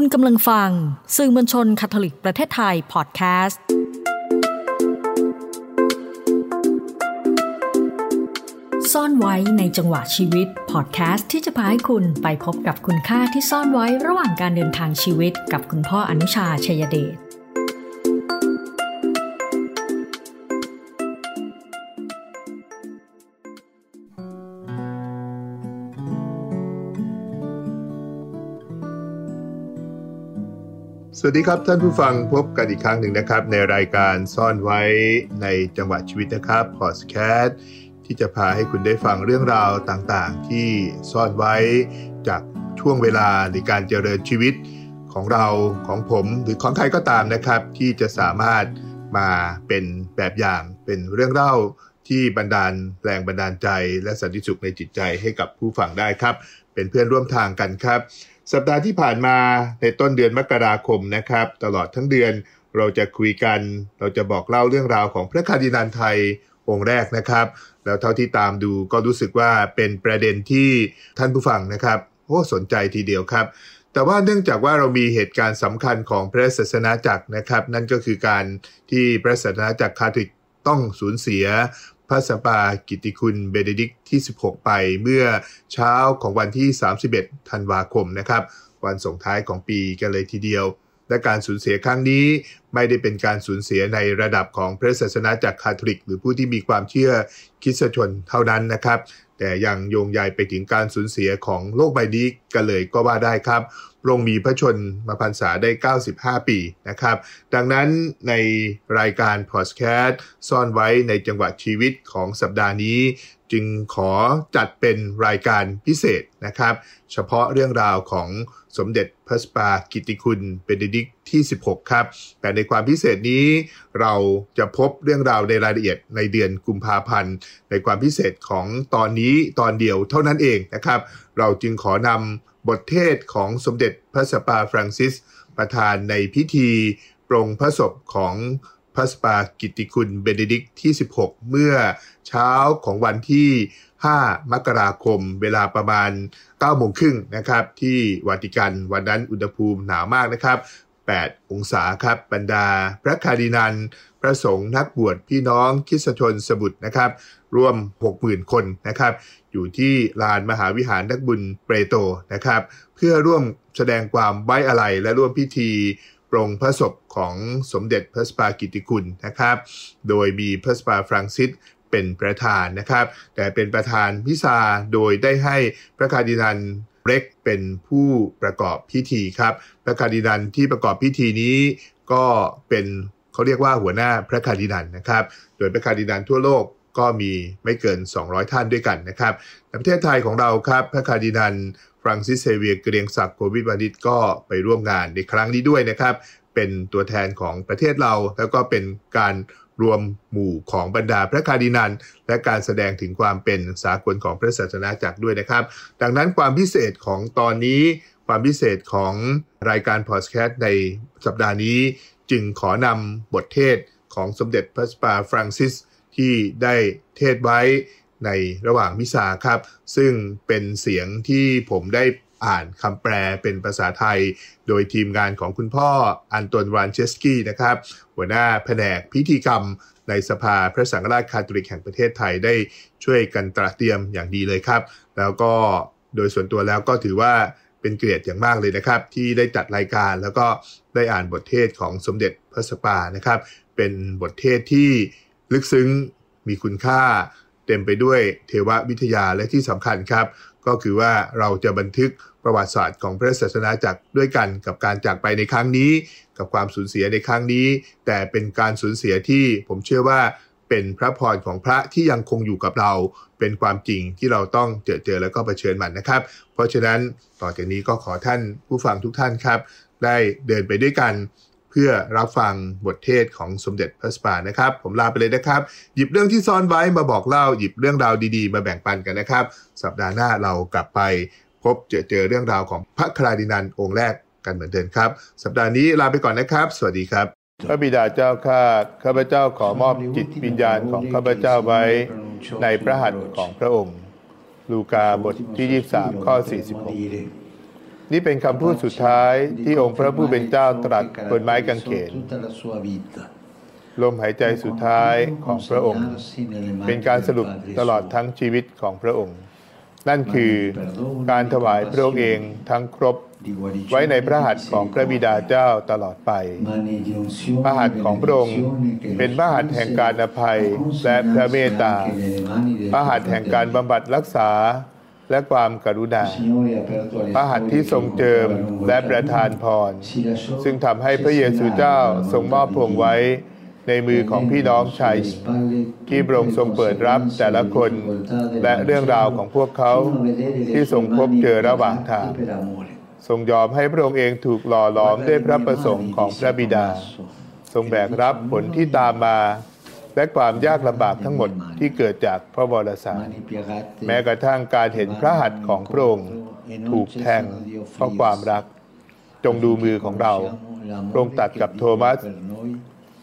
คุณกำลังฟัง สื่อมวลชนคาทอลิกประเทศไทยพอดแคสต์ ซ่อนไว้ในจังหวะชีวิตพอดแคสต์ที่จะพาให้คุณไปพบกับคุณค่าที่ซ่อนไว้ระหว่างการเดินทางชีวิตกับคุณพ่ออนุชาชัยเดช สวัสดีครับท่านผู้ฟังพบกันอีกครั้งหนึ่งนะครับ ในรายการซ่อนไว้ในจังหวะชีวิตนะครับพอดแคสต์ที่จะพาให้คุณได้ฟังเรื่องราวต่างๆ ที่ซ่อนไว้จากช่วงเวลาในการเจริญชีวิตของเราของผมหรือของใครก็ตามนะครับ ที่จะสามารถมาเป็นแบบอย่างเป็นเรื่องเล่าที่บันดาลแรงบันดาลใจ และสันติสุขในจิตใจให้กับผู้ฟังได้ครับ เป็นเพื่อนร่วมทางกันครับ สัปดาห์ที่ผ่านมาในต้นเดือนมกราคมนะครับ ตลอดทั้งเดือนเราจะคุยกัน เราจะบอกเล่าเรื่องราวของพระคาร์ดินันไทยองค์แรกนะครับ แล้วเท่าที่ตามดูก็รู้สึกว่าเป็นประเด็นที่ท่านผู้ฟังนะครับโอ้สนใจทีเดียวครับ แต่ว่าเนื่องจากว่าเรามีเหตุการณ์สำคัญของพระศาสนาจักรนะครับ นั่นก็คือการที่พระศาสนาจักรคาทอลิกต้องสูญเสีย พระสัมปากิติคุณเบเดดิกที่ 16 ไปเมื่อเช้าของวันที่ 31 ธันวาคมนะครับ วันส่งท้ายของปีกันเลยทีเดียว และการสูญเสียครั้งนี้ไม่ได้เป็นการสูญเสียในระดับของพระศาสนาจักคาทอลิก หรือผู้ที่มีความเชื่อคริสชนเท่านั้นนะครับ แต่ยังโยงใยไปถึงการสูญเสียของโลกใบนี้กันเลยก็ว่าได้ครับ พรงมีพระชนมาพรรษาได้ 95 ปีนะครับ ดังนั้นในรายการพอดแคสต์ซ่อนไว้ในจังหวะชีวิตของสัปดาห์นี้ จึงขอจัดเป็นรายการพิเศษนะครับ เฉพาะเรื่องราวของสมเด็จพระสปากิติคุณเบเดดิกที่ 16 ครับ แต่ในความพิเศษนี้เราจะพบเรื่องราวในรายละเอียดในเดือนกุมภาพันธ์ ในความพิเศษของตอนนี้ตอนเดียวเท่านั้นเองนะครับ เราจึงขอนำ บทเทศของสมเด็จพระสปาฟรังซิส ประธานในพิธีปลงพระศพของพระสันตะปาปากิตติคุณเบเนดิกต์ที่ 16 เมื่อเช้าของวันที่ 5 มกราคม เวลาประมาณ9โมงครึ่งนะครับ ที่วาติกันวันนั้นอุณหภูมิหนาวมากนะครับ 8 องศาครับบรรดาพระคาร์ดินันพระสงฆ์นักบวชพี่น้องคริสตชนสัตบุรุษนะครับรวม 60,000 คนนะครับ อยู่ที่ลานมหาวิหารนักบุญเปรโตนะครับ เพื่อร่วมแสดงความไว้อาลัยและร่วมพิธีปลงพระศพของสมเด็จพระสันตะปาปากิตติคุณนะครับ โดยมีพระสันตะปาปาฟรังซิสเป็นประธานนะครับ แต่เป็นประธานพิธีโดยได้ให้พระคาร์ดินันเล็กเป็นผู้ประกอบพิธีครับ พระคาร์ดินันที่ประกอบพิธีนี้ก็เป็น เขาเรียกว่าหัวหน้าพระคาร์ดินันนะครับ โดยพระคาร์ดินันทั่วโลกก็มีไม่เกิน 200 ท่านด้วยกันนะครับในประเทศไทยของเราครับ พระคาร์ดินัลฟรังซิสเซเวียร์เกรียงศักดิ์โกวิทวาณิชก็ไปร่วมงานในครั้งนี้ด้วยนะครับ เป็นตัวแทนของประเทศเราแล้วก็เป็นการ รวมหมู่ของบรรดาพระคาร์ดินัลและการแสดงถึงความเป็นสากลของพระศาสนาจักรด้วยนะครับ ดังนั้นความพิเศษของตอนนี้ ความพิเศษของรายการพอดแคสต์ในสัปดาห์นี้ จึงขอนำบทเทศของสมเด็จพระสปาฟรังซิสที่ได้เทศไว้ในระหว่างมิสาครับ ซึ่งเป็นเสียงที่ผมได้ อ่านคำแปลเป็นภาษาไทย โดยทีมงานของคุณพ่ออันตวนวานเชสกี้นะครับ หัวหน้าแผนกพิธีกรรมในสภาพระสังฆราชคาทอลิกแห่งประเทศไทยได้ช่วยกันตระเตรียมอย่างดีเลยครับ แล้วก็โดยส่วนตัวแล้วก็ถือว่าเป็นเกียรติอย่างมากเลยนะครับ ที่ได้จัดรายการแล้วก็ได้อ่านบทเทศของสมเด็จพระสปานะครับ เป็นบทเทศที่ลึกซึ้งมีคุณค่า เต็มไปด้วยเทววิทยาและที่สำคัญครับ ก็คือว่าเราจะบันทึกประวัติศาสตร์ของพระศาสนาจักรด้วยกันกับการจากไปในครั้งนี้ กับความสูญเสียในครั้งนี้ แต่เป็นการสูญเสียที่ผมเชื่อว่าเป็นพระพรของพระที่ยังคงอยู่กับเรา เป็นความจริงที่เราต้องเจอเจอแล้วก็เผชิญมันนะครับ เพราะฉะนั้นต่อจากนี้ก็ขอท่านผู้ฟังทุกท่านครับ ได้เดินไปด้วยกัน พื่อรับฟังบทเทศของสมเด็จพระสปานะครับ ผมลาไปเลยนะครับ หยิบเรื่องที่ซ่อนไว้มาบอกเล่าหยิบเรื่องราวดีๆ มาแบ่งปันกันนะครับ สัปดาห์หน้าเรากลับไป พบเจอเจอเรื่องราวของพระคราดินันองค์แรกกันเหมือนเดิมครับ สัปดาห์นี้ลาไปก่อนนะครับ สวัสดีครับ พระบิดาเจ้าข้าข้าพเจ้าขอมอบจิตวิญญาณของข้าพเจ้าไว้ในพระหัตถ์ของพระองค์ ลูกาบทที่ 23 ข้อ 46 นี่เป็นคำพูดสุดท้ายที่องค์พระผู้เป็นเจ้าตรัสบนไม้กางเขนลมหายใจสุดท้ายของพระองค์ เป็นการสรุปตลอดทั้งชีวิตของพระองค์ นั่นคือการถวายพระองค์เองทั้งครบไว้ในพระหัตถ์ของพระบิดาเจ้าตลอดไป พระหัตถ์ของพระองค์เป็นพระหัตถ์แห่งการอภัยและพระเมตตา พระหัตถ์แห่งการบำบัดรักษา และความกรุณา พระหัตถ์ที่ทรงเจิมและประทานพร ซึ่งทำให้พระเยซูเจ้าทรงมอบพระองไว้ในมือของพี่น้องชายที่พระองค์ทรงเปิดรับแต่ละคน และเรื่องราวของพวกเขาที่ทรงพบเจอระหว่างทาง ทรงยอมให้พระองค์เองถูกหล่อหลอมด้วยพระประสงค์ของพระบิดา ทรงแบกรับผลที่ตามมา และความยากลำบากทั้งหมดที่เกิดจากพระวรสารแม้กระทั่งการเห็นพระหัตถ์ของพระองค์ถูกแทงเพราะความรัก จงดูมือของเราพระองค์ตัดกับโทมัส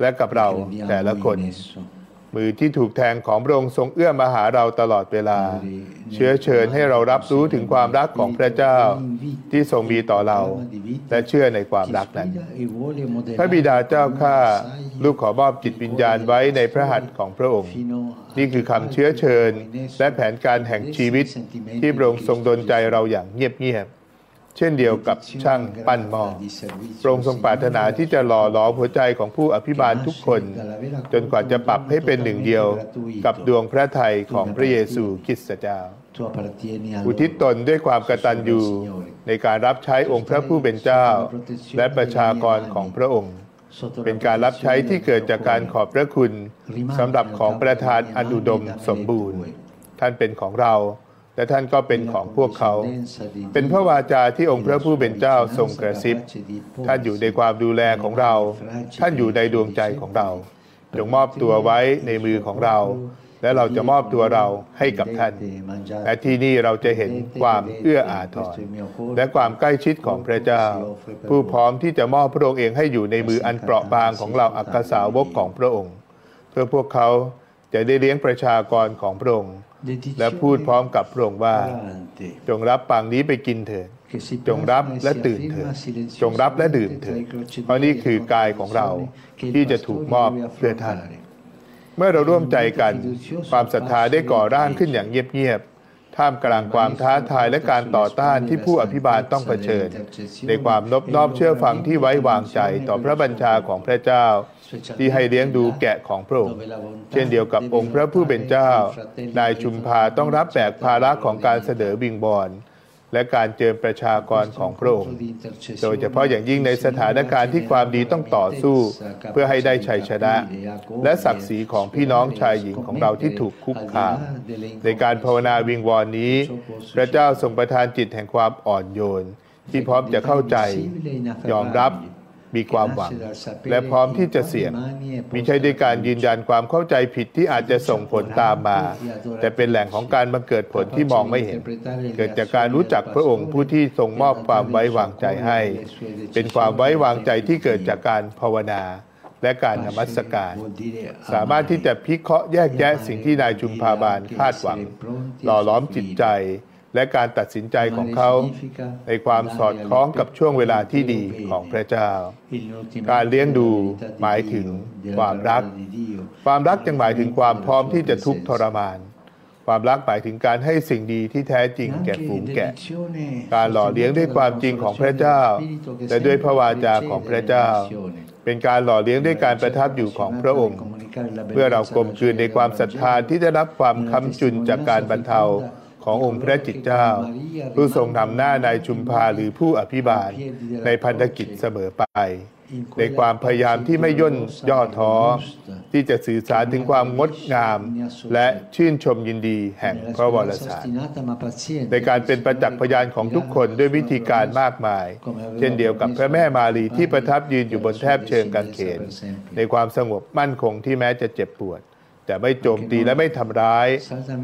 และกับเราแต่ละคน มือที่ถูกแทงของพระองค์ทรงเอื้อมมาหาเราตลอดเวลา เชื้อเชิญให้เรารับรู้ถึงความรักของพระเจ้าที่ทรงมีต่อเรา และเชื่อในความรักนั้น พระบิดาเจ้าข้าลูกขอมอบจิตวิญญาณไว้ในพระหัตถ์ของพระองค์ นี่คือคำเชื้อเชิญ และแผนการแห่งชีวิตที่พระองค์ทรงดลใจเราอย่างเงียบๆ เช่นเดียวกับช่างปั้นหม้อพระองค์ทรงปรารถนาที่จะหล่อหลอมหัวใจของผู้อภิบาลทุกคน จนกว่าจะปรับให้เป็นหนึ่งเดียวกับดวงพระทัยของพระเยซูคริสต์เจ้า อุทิศตนด้วยความกตัญญูในการรับใช้องค์พระผู้เป็นเจ้า และประชากรของพระองค์ เป็นการรับใช้ที่เกิดจากการขอบพระคุณสำหรับของประทานอนอุดมสมบูรณ์ ท่านเป็นของเรา และท่านก็เป็นของพวกเขา เป็นพระวาจาที่องค์พระผู้เป็นเจ้าทรงกระซิบ ท่านอยู่ในความดูแลของเรา ท่านอยู่ในดวงใจของเรา จงมอบตัวไว้ในมือของเรา และเราจะมอบตัวเราให้กับท่าน และที่นี่เราจะเห็นความเอื้ออาทร และความใกล้ชิดของพระเจ้า ผู้พร้อมที่จะมอบพระองค์เองให้อยู่ในมืออันเปราะบางของเราอักษาวกของพระองค์ เพื่อพวกเขาจะได้เลี้ยงประชากรของพระองค์ และพูดพร้อมกับพระองค์ว่า จงรับปังนี้ไปกินเถิดจงรับและตื่นเถิดจงรับและดื่มเถิดเพราะนี่คือกายของเราที่จะถูกมอบเพื่อท่านเมื่อเราร่วมใจกัน ความศรัทธาได้ก่อร่างขึ้นอย่างเงียบๆ ท่ามกลางความท้าทายและการต่อต้านที่ผู้อภิบาลต้องเผชิญ ในความนบนอบเชื่อฟังที่ไว้วางใจต่อพระบัญชาของพระเจ้า ที่ให้เลี้ยงดูแกะของพระองค์ เช่นเดียวกับองค์พระผู้เป็นเจ้า นายชุมพาต้องรับแบกภาระของการเสนอบิงบอล และการเจิมประชากรของพระองค์ โดยเฉพาะอย่างยิ่งในสถานการณ์ที่ความดีต้องต่อสู้ เพื่อให้ได้ชัยชนะ และศักดิ์ศรีของพี่น้องชายหญิงของเราที่ถูกคุกคาม ในการภาวนาวิงวอนนี้ พระเจ้าทรงประทานจิตแห่งความอ่อนโยน ที่พร้อมจะเข้าใจ ยอมรับ มีความหวัง และพร้อมที่จะเสี่ยงมิใช่ด้วยการยืนยันความเข้าใจผิดที่อาจจะส่งผลตามมา แต่เป็นแหล่งของการบังเกิดผลที่มองไม่เห็น เกิดจากการรู้จักพระองค์ผู้ที่ทรงมอบความไว้วางใจให้ เป็นความไว้วางใจที่เกิดจากการภาวนาและการนมัสการ สามารถที่จะพิเคราะห์แยกแยะสิ่งที่นายจุมพาบาลคาดหวัง หล่อล้อมจิตใจ และการตัดสินใจของเขาในความสอดคล้องกับช่วงเวลาที่ดีของพระเจ้า การเลี้ยงดูหมายถึงความรัก ความรักจึงหมายถึงความพร้อมที่จะทุกข์ทรมาน ความรักหมายถึงการให้สิ่งดีที่แท้จริงแก่ฝูงแกะ การหล่อเลี้ยงด้วยความจริงของพระเจ้า และด้วยพระวาจาของพระเจ้า เป็นการหล่อเลี้ยงด้วยการประทับอยู่ของพระองค์ เพื่อเรากลมกลืนในความศรัทธาที่ได้รับความคำจุนจากการบรรเทา ขององค์พระจิตเจ้า ผู้ทรงนำหน้านายชุมพาหรือผู้อภิบาลในพันธกิจเสมอไป ในความพยายามที่ไม่ย่นย่อท้อ ที่จะสื่อสารถึงความงดงาม และชื่นชมยินดีแห่งพระวรสารในการเป็นประจักษ์พยานของทุกคนด้วยวิธีการมากมาย เช่นเดียวกับพระแม่มารีที่ประทับยืนอยู่บนแทบเชิงกางเขนในความสงบมั่นคงที่แม้จะเจ็บปวด แต่ไม่โจมตีและไม่ทำร้าย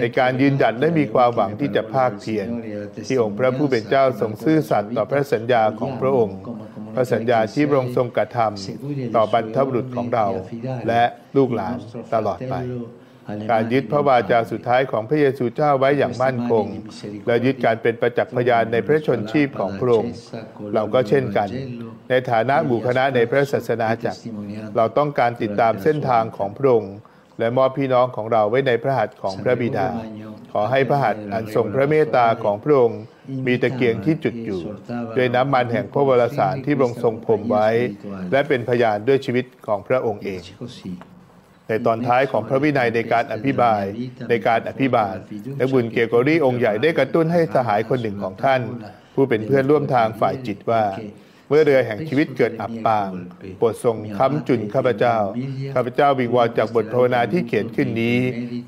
ในการยืนหยัดและมีความหวังที่จะภาคเพียรที่องค์พระผู้เป็นเจ้าทรงซื่อสัตย์ต่อพระสัญญาของพระองค์ พระสัญญาที่พระองค์ทรงกระทำต่อบรรพบุรุษของเรา และลูกหลานตลอดไปการยึดพระวาจาสุดท้ายของพระเยซูเจ้าไว้อย่างมั่นคง และยึดการเป็นประจักษ์พยานในพระชนชีพของพระองค์เราก็เช่นกัน ในฐานะหมู่คณะในพระศาสนาจักร เราต้องการติดตามเส้นทางของพระองค์ และมอบพี่น้องของเราไว้ในพระหัตถ์ของพระบิดา ขอให้พระหัตถ์อันทรงพระเมตตาของพระองค์มีตะเกียงที่จุดอยู่ ด้วยน้ำมันแห่งพระวรสารที่พระองค์ทรงพรมไว้ และเป็นพยานด้วยชีวิตของพระองค์เองในตอนท้ายของพระวินัยในการอภิบายในการอภิบาลนักบุญเกโกรีองค์ใหญ่ได้กระตุ้นให้สหายคนหนึ่งของท่าน ผู้เป็นเพื่อนร่วมทางฝ่ายจิตว่าเมื่อเรือแห่งชีวิตเกิดอับปางโปรดทรงค้ำจุนข้าพเจ้า ข้าพเจ้าวิงวอนจากบทภาวนาที่เขียนขึ้นนี้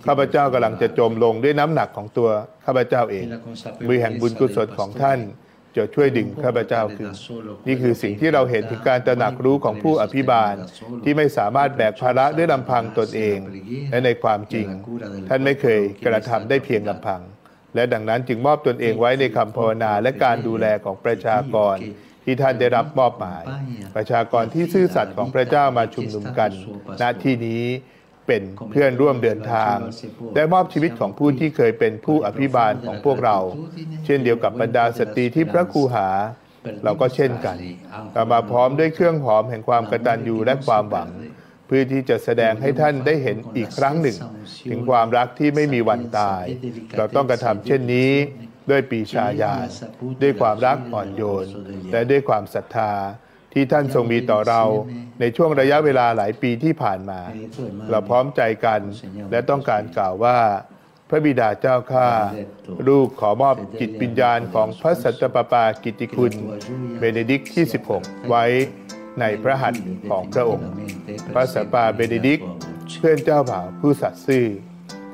ข้าพเจ้ากำลังจะจมลงด้วยน้ำหนักของตัวข้าพเจ้าเอง มือแห่งบุญกุศลของท่านจะช่วยดึงข้าพเจ้าขึ้นนี่คือสิ่งที่เราเห็นถึงการตระหนักรู้ของผู้อภิบาล ที่ไม่สามารถแบกภาระด้วยลำพังตนเอง และในความจริง ท่านไม่เคยกระทำได้เพียงลำพัง และดังนั้นจึงมอบตนเองไว้ในคำภาวนาและการดูแลของประชากร ที่ท่านได้รับมอบหมาย ประชากรที่ซื่อสัตย์ของพระเจ้ามาชุมนุมกัน ณที่นี้เป็นเพื่อนร่วมเดินทางได้มอบชีวิตของผู้ที่เคยเป็นผู้อภิบาลของพวกเรา เช่นเดียวกับบรรดาสตรีที่พระครูหา เราก็เช่นกันเรามาพร้อมด้วยเครื่องหอมแห่งความกตัญญูและความหวัง เพื่อที่จะแสดงให้ท่านได้เห็นอีกครั้งหนึ่ง ถึงความรักที่ไม่มีวันตาย เราต้องกระทำเช่นนี้ ด้วยปีชาญาณด้วยความรักอ่อนโยน และด้วยความศรัทธาที่ท่านทรงมีต่อเราในช่วงระยะเวลาหลายปีที่ผ่านมา เราพร้อมใจกันและต้องการกล่าวว่า พระบิดาเจ้าข้าลูกขอมอบจิตวิญญาณของพระสันตปาปากิติคุณเบเนดิกที่ 16 ไว้ในพระหัตถ์ของพระองค์ พระสัตปาเบเนดิกเพื่อนเจ้าบ่าวผู้สัตย์ซื่อ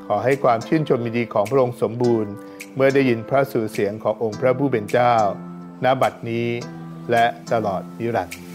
ขอให้ความชื่นชมยินดีของพระองค์สมบูรณ์ เมื่อได้ยินพระสื่อเสียงขององค์พระผู้เป็นเจ้าณบัดนี้และตลอดนิรันดร์